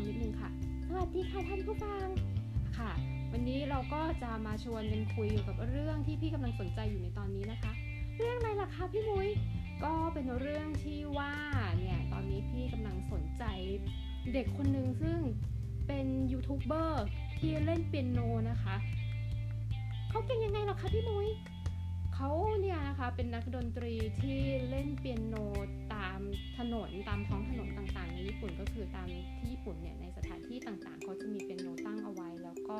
ังนิดนึงค่ะ สวัสดีค่ะท่านผู้ฟังค่ะ วันนี้เราก็จะมาชวนกันคุยเกี่ยวกับเรื่องที่พี่กำลังสนใจอยู่ในตอนนี้นะคะ เรื่องอะไรล่ะคะพี่มุ้ยก็เป็นเรื่องที่ว่าเนี่ยตอนนี้พี่กำลังสนใจเด็กคนหนึ่งซึ่งเป็นยูทูบเบอร์ที่เล่นเปียโนนะคะเขาเก่งยังไงหรอคะพี่มุ้ยเขาเนี่ยนะคะเป็นนักดนตรีที่เล่นเปียโนามถนนตามท้องถนนต่างๆ ในญี่ปุ่นก็คือตามที่ญี่ปุ่นเนี่ยในสถานที่ต่างๆ เขาจะมีเปียโนตั้งเอาไว้ แล้วก็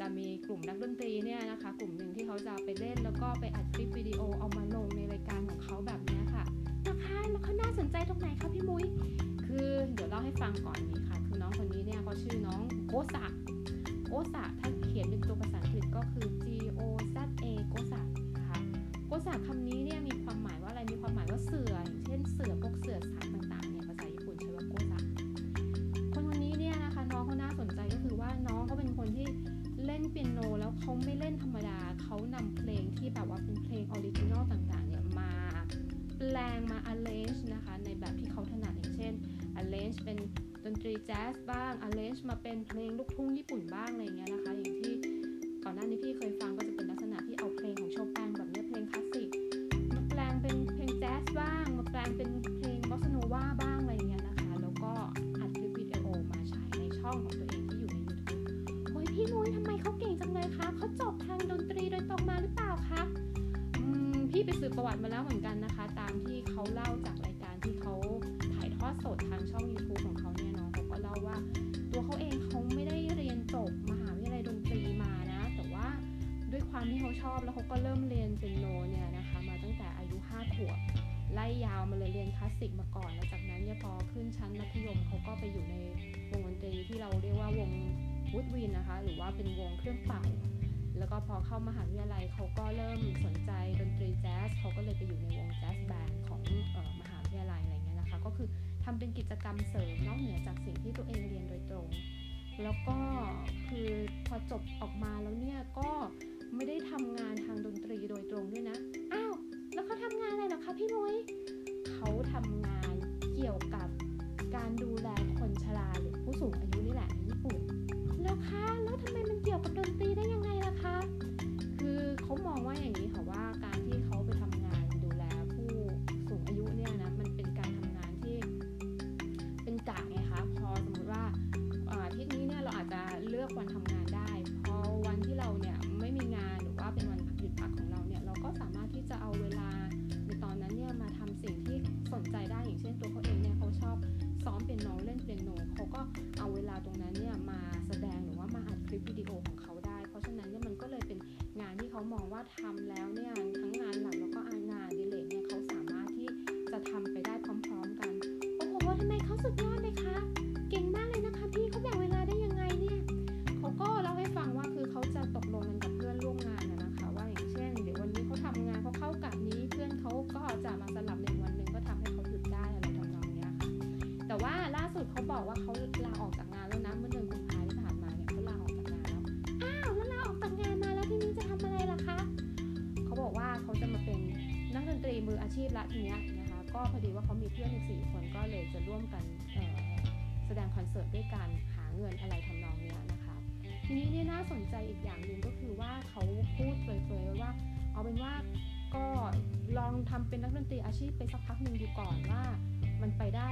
จะมีกลุ่มนักดนตรีเนี่ยนะคะ กลุ่มหนึ่งที่เขาจะไปเล่นแล้วก็ไปอัดคลิปวิดีโอเอามาลงในรายการของเขาแบบนี้ค่ะนะคะแล้วเขาน่าสนใจตรงไหนคะพี่มุ้ยคือเดี๋ยวเล่าให้ฟังก่อนนี้ค่ะ คือน้องคนนี้เนี่ยเขาชื่อน้องโกสะโกสะถ้าเขียนเป็นตัวภาษาอังกฤษก็คือ G O Z A โกสะนะคะโกสะคำนี้เนี่ยมีความ แจ๊สบ้าง arrange มาเป็นเพลงลูกทุ่งญี่ปุ่นบ้างอะไรอย่างเงี้ยนะคะอย่างที่ก่อนหน้านี้พี่เคยฟังก็จะเป็นลักษณะที่เอาเพลงของโชแปงแบบเนี้ยเพลงคลาสสิกมาแปลงเป็นเพลงแจ๊สบ้างมาแปลงเป็นเพลงบอสโนวาบ้างอะไรอย่างเงี้ยนะคะ แล้วก็อัดคลิปวิดีโอมาฉายในช่องของตัวเองที่อยู่ใน YouTube โอ้ยพี่นุ้ยทำไมเขาเก่งจังเลยคะเขาจบทางดนตรีโดยตรงมาหรือเปล่าคะพี่ไปสืบประวัติมาแล้วเหมือนกันนะคะ ตามที่เขาเล่าจากรายการที่เขาถ่ายทอดสดทางช่อง YouTube ของเขา เนี่ยเนาะว่าตัวเขาเองเขาไม่ได้เรียนจบมหาวิทยาลัยดนตรีมานะ แต่ว่าด้วยความที่เขาชอบแล้วเขาก็เริ่มเรียนเปียโนเนี่ยนะคะมาตั้งแต่อายุ 5 ขวบไล่ยาวมาเลยเรียนคลาสสิกมาก่อน แล้วจากนั้นเนี่ยพอขึ้นชั้นมัธยมเขาก็ไปอยู่ในวงดนตรีที่เราเรียกว่าวงวูดวินนะคะ หรือว่าเป็นวงเครื่องเป่า แล้วก็พอเข้ามหาวิทยาลัยเขาก็เริ่มสนใจดนตรีแจ๊สเขาก็เลยไปอยู่ในวงแจ๊สแบนด์ของออมหาวิทยาลัยอะไรเงี้ยนะคะ ก็คือ ทำเป็นกิจกรรมเสริมนอกเหนือจากสิ่งที่ตัวเองเรียนโดยตรง แล้วก็คือพอจบออกมาแล้วเนี่ยก็ไม่ได้ทำงานท เขามองว่าทำแล้วเนี่ยทั้งงานหลักแล้วก็งานดิเลกเนี่ยเขาสามารถที่จะทำไปได้พร้อม ๆกัน โอ้โหทำไมเขาสุดยอดเลยคะเก่งมากเลยนะคะพี่เขาแบ่งเวลาได้ยังไงเนี่ยเขาก็เล่าให้ฟังว่าคือเขาจะตกลงกันกับเพื่อนร่วมงานนะคะ ว่าอย่างเช่น เดี๋ยววันนี้เขาทำงานเขาเข้ากะนี้เพื่อนเขาก็จะมาสลับในวันหนึ่งก็ทำให้เขาหยุดได้อะไรทำนองเนี้ยค่ะแต่ว่าล่าสุดเขาบอกว่าเขาลาออกจาก เขาจะมาเป็นนักดนตรีมืออาชีพละทีเนี้ยนะคะก็พอดีว่าเขามีเพื่อนอีกสี่คนก็เลยจะร่วมกันแสดงคอนเสิร์ตด้วยกันหาเงินอะไรทำนองเนี้ยนะคะ ทีนี้เนี่ยน่าสนใจอีกอย่างหนึ่งก็คือว่าเขาพูดเปรยๆว่า เอาเป็นว่าก็ลองทำเป็นนักดนตรีอาชีพไปสักพักหนึ่งดูก่อนว่า มันไปได้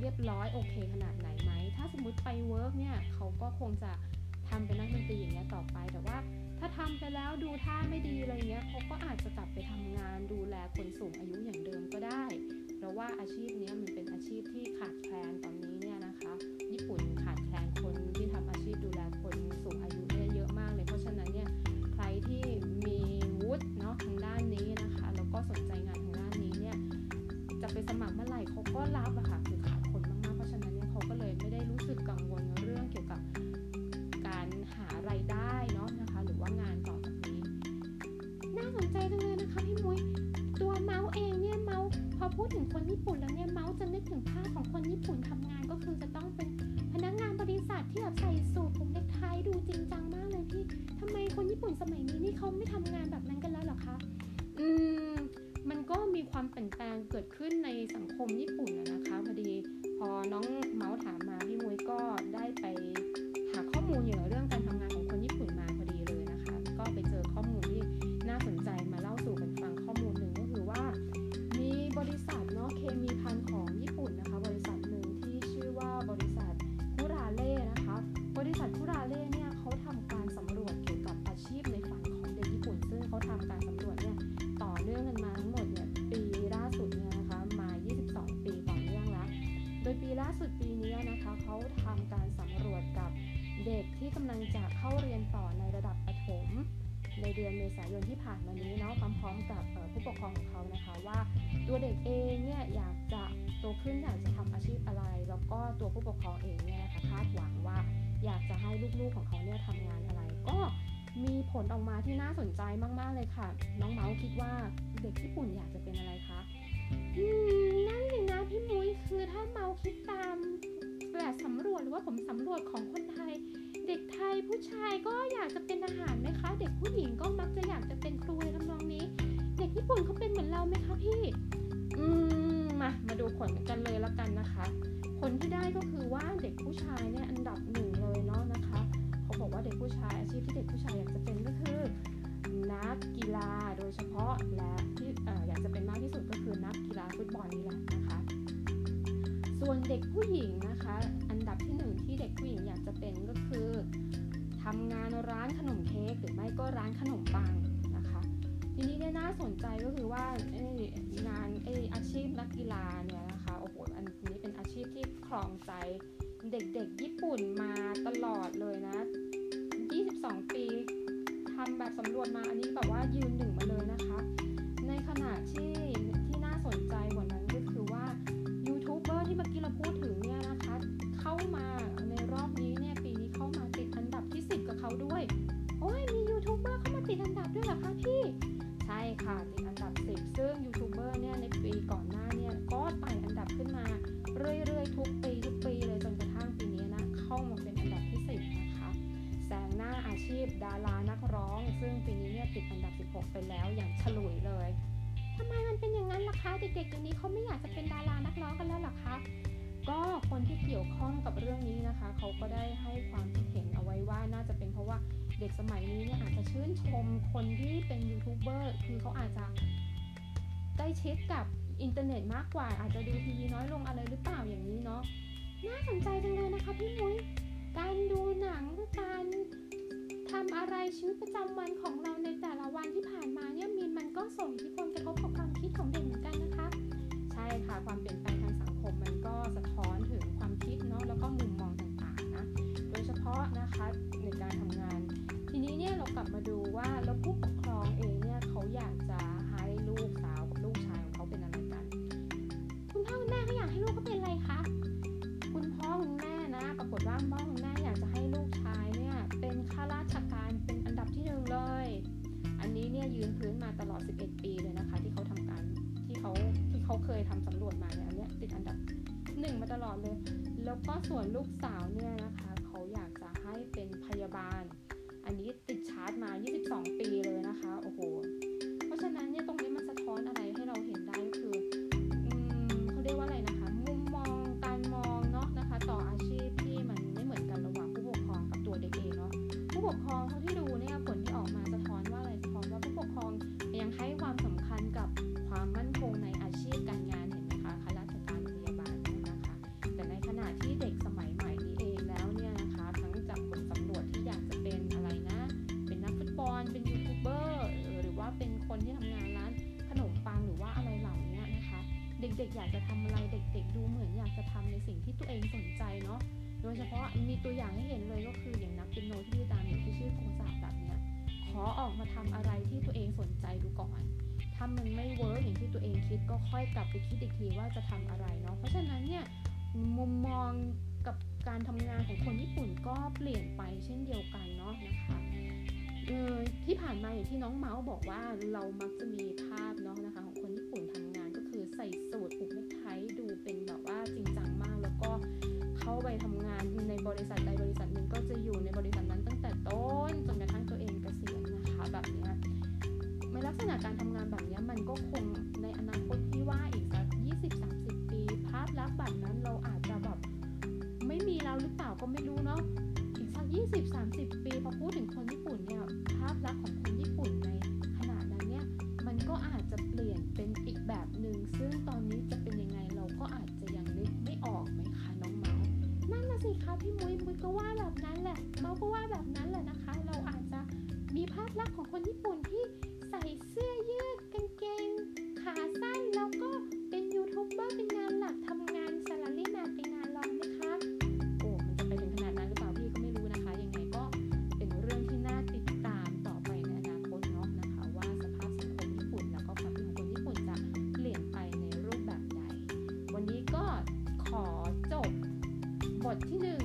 เรียบร้อยโอเคขนาดไหนไหม ถ้าสมมุติไป work เนี่ยเขาก็คงจะทำเป็นนักดนตรีอย่างเงี้ยต่อไป แต่ว่า ถ้าทำไปแล้วดูท่าไม่ดีอะไรเงี้ยเขาก็อาจจะกลับไปทำงานดูแลคนสูงอายุอย่างเดิมก็ได้เพราะว่าอาชีพนี้มันเป็นอาชีพที่ขาดแคลนตอนนี้เนี่ยนะคะ ญี่ปุ่นขาดแคลนคนที่ทำอาชีพดูแลคนสูงอายุเนี่ยเยอะมากเลย เพราะฉะนั้นเนี่ยใครที่มีวุฒิเนาะทางด้านนี้นะคะ แล้วก็สนใจงานทางด้านนี้เนี่ยจะไปสมัครเมื่อไหร่เขาก็รับอะค่ะคือขาดคนมากๆเพราะฉะนั้นเนี่ยเขาก็เลยไม่ได้รู้สึกกังวลเรื่องเกี่ยวกับ ดถึงคนญี่ปุ่นแล้วเนี่ยเมาส์จะนึกถึงภาพของคนญี่ปุ่นทำงานก็คือจะต้องเป็นพนักงานบริษัทที่แบบใส่สูทผมเน็กายดูจริงจังมากเลยพี่ทำไมคนญี่ปุ่นสมัยนี้นี่เขาไม่ทำงานแบบนั้นกันแล้วหรอคะ อืมมันก็มีความเปลี่ยนแปลงเกิดขึ้นในสังคมญี่ปุ่นำลังจะเข้าเรียนต่อในระดับประถม ในเดือนเมษายนที่ผ่านมานี้เนาะพร้อมๆกับผู้ปกครองของเขานะคะว่า ตัวเด็กเองเนี่ยอยากจะโตขึ้นอยากจะทำอาชีพอะไร แล้วก็ตัวผู้ปกครองเองเนี่ยนะคะคาดหวังว่าอยากจะให้ลูกๆของเขาเนี่ยทำงานอะไร ก็มีผลออกมาที่น่าสนใจมากๆเลยค่ะ น้องเมาส์คิดว่าเด็กญี่ปุ่นอยากจะเป็นอะไรคะอืมนั่นสินะพี่มุ้ยคือถ้าเมาคิดตามแบบสำรวจหรือว่าผมสำรวจของคน ผู้ชายก็อยากจะเป็นอาหารไหมคะ เด็กผู้หญิงก็มักจะอยากจะเป็นครูในทำนองนี้ เด็กญี่ปุ่นเขาเป็นเหมือนเราไหมคะพี่ อืมมามาดูผลกันเลยแล้วกันนะคะ ผลที่ได้ก็คือว่าเด็กผู้ชายเนี่ยอันดับหนึ่งเลยเนาะนะคะ เขาบอกว่าเด็กผู้ชายอาชีพที่เด็กผู้ชายอยากจะเป็นก็คือนักกีฬาโดยเฉพาะและที่อยากจะเป็นมากที่สุดก็คือนักกีฬาฟุตบอลนี่แหละนะคะ ส่วนเด็กผู้หญิงนะคะ อันดับที่หนึ่งที่เด็กผู้หญิงอยากจะเป็นก็คือ ทำงานร้านขนมเค้กหรือไม่ก็ร้านขนมปังนะคะ ทีนี้เนี่ยน่าสนใจก็คือว่างานไออาชีพนักกีฬาเนี่ยนะคะโอ้โหอันนี้เป็นอาชีพที่ครองใจเด็กๆ ญี่ปุ่นมาตลอดเลยนะ 22 ปีทำแบบสำรวจมาอันนี้แบบว่ายืนหนึ่งมาเลยนะคะ ในขณะที่ อันดับ 16 ไปแล้วอย่างฉลุยเลยทำไมมันเป็นอย่างนั้นล่ะคะ เด็กๆเดี๋ยวนี้เขาไม่อยากจะเป็นดารานักร้องกันแล้วหรอคะ ก็คนที่เกี่ยวข้องกับเรื่องนี้นะคะเขาก็ได้ให้ความคิดเห็นเอาไว้ว่าน่าจะเป็นเพราะว่าเด็กสมัยนี้เนี่ยอาจจะชื่นชมคนที่เป็นยูทูบเบอร์คือเขาอาจจะใกล้ชิดกับอินเทอร์เน็ตมากกว่า อาจจะดูทีวีน้อยลงอะไรหรือเปล่าอย่างนี้เนาะน่าสนใจจังเลยนะคะพี่มุ้ย แล้วก็ส่วนลูกสาวเนี่ยนะคะเขาอยากจะให้เป็นพยาบาล อันนี้ติดชาร์จมา 22 ปีเลยนะคะ โอ้โห เด็กอยากจะทำอะไรเด็ก ๆ ดูเหมือนอยากจะทำในสิ่งที่ตัวเองสนใจเนาะโดยเฉพาะมีตัวอย่างให้เห็นเลยก็คืออย่างนักเปียโนที่พี่ตามอยู่ที่ชื่อคงศักดิ์แบบเนี้ยขอออกมาทำอะไรที่ตัวเองสนใจดูก่อนถ้ามันไม่เวิร์กอย่างที่ตัวเองคิดก็ค่อยกลับไปคิดอีกทีว่าจะทำอะไรเนาะเพราะฉะนั้นเนี่ยมุมมองกับการทำงานของคนญี่ปุ่นก็เปลี่ยนไปเช่นเดียวกันเนาะนะคะเออที่ผ่านมาอย่างที่น้องเมาส์บอกว่าเรามักจะมีภาพเนาะนะคะของคนญี่ปุ่นทำงา ส่สูทผูกเนคไทดูเป็นแบบว่าจริงจังมาก แล้วก็เข้าไปทำงานในบริษัทใดบริษัทหนึ่งก็จะอยู่ในบริษัทนั้นตั้งแต่ต้นจนกระทั่งตัวเองเกษียณนะคะ แบบนี้ในลักษณะการทำงานแบบนี้มันก็คงในอนาคตที่ว่าอีกสัก20-30 ปีภาพลักษณ์แบบนั้นเราอาจจะแบบไม่มีแล้วหรือเปล่าก็ไม่รู้เนาะอีกสัก20-30 ปีพอพูดถึงคนญี่ปุ่นเนี่ยภาพลักษณ์ของ คนญี่ปุ่นที่ใส่เสื้อยืดกางเกงขาสั้นแล้วก็เป็นยูทูบเบอร์เป็นงานหลักทำงานสลัรี่นาเป็นงานรองนะคะ โอ้มันจะไปถึงขนาดนั้นหรือเปล่าพี่ก็ไม่รู้นะคะ ยังไงก็เป็นเรื่องที่น่าติดตามต่อไปในอนาคตเนาะนะคะ ว่าสภาพสังคมญี่ปุ่น แล้วก็ความเป็นคนญี่ปุ่นจะเปลี่ยนไปในรูปแบบใดวันนี้ก็ขอจบบทที่หนึ่ง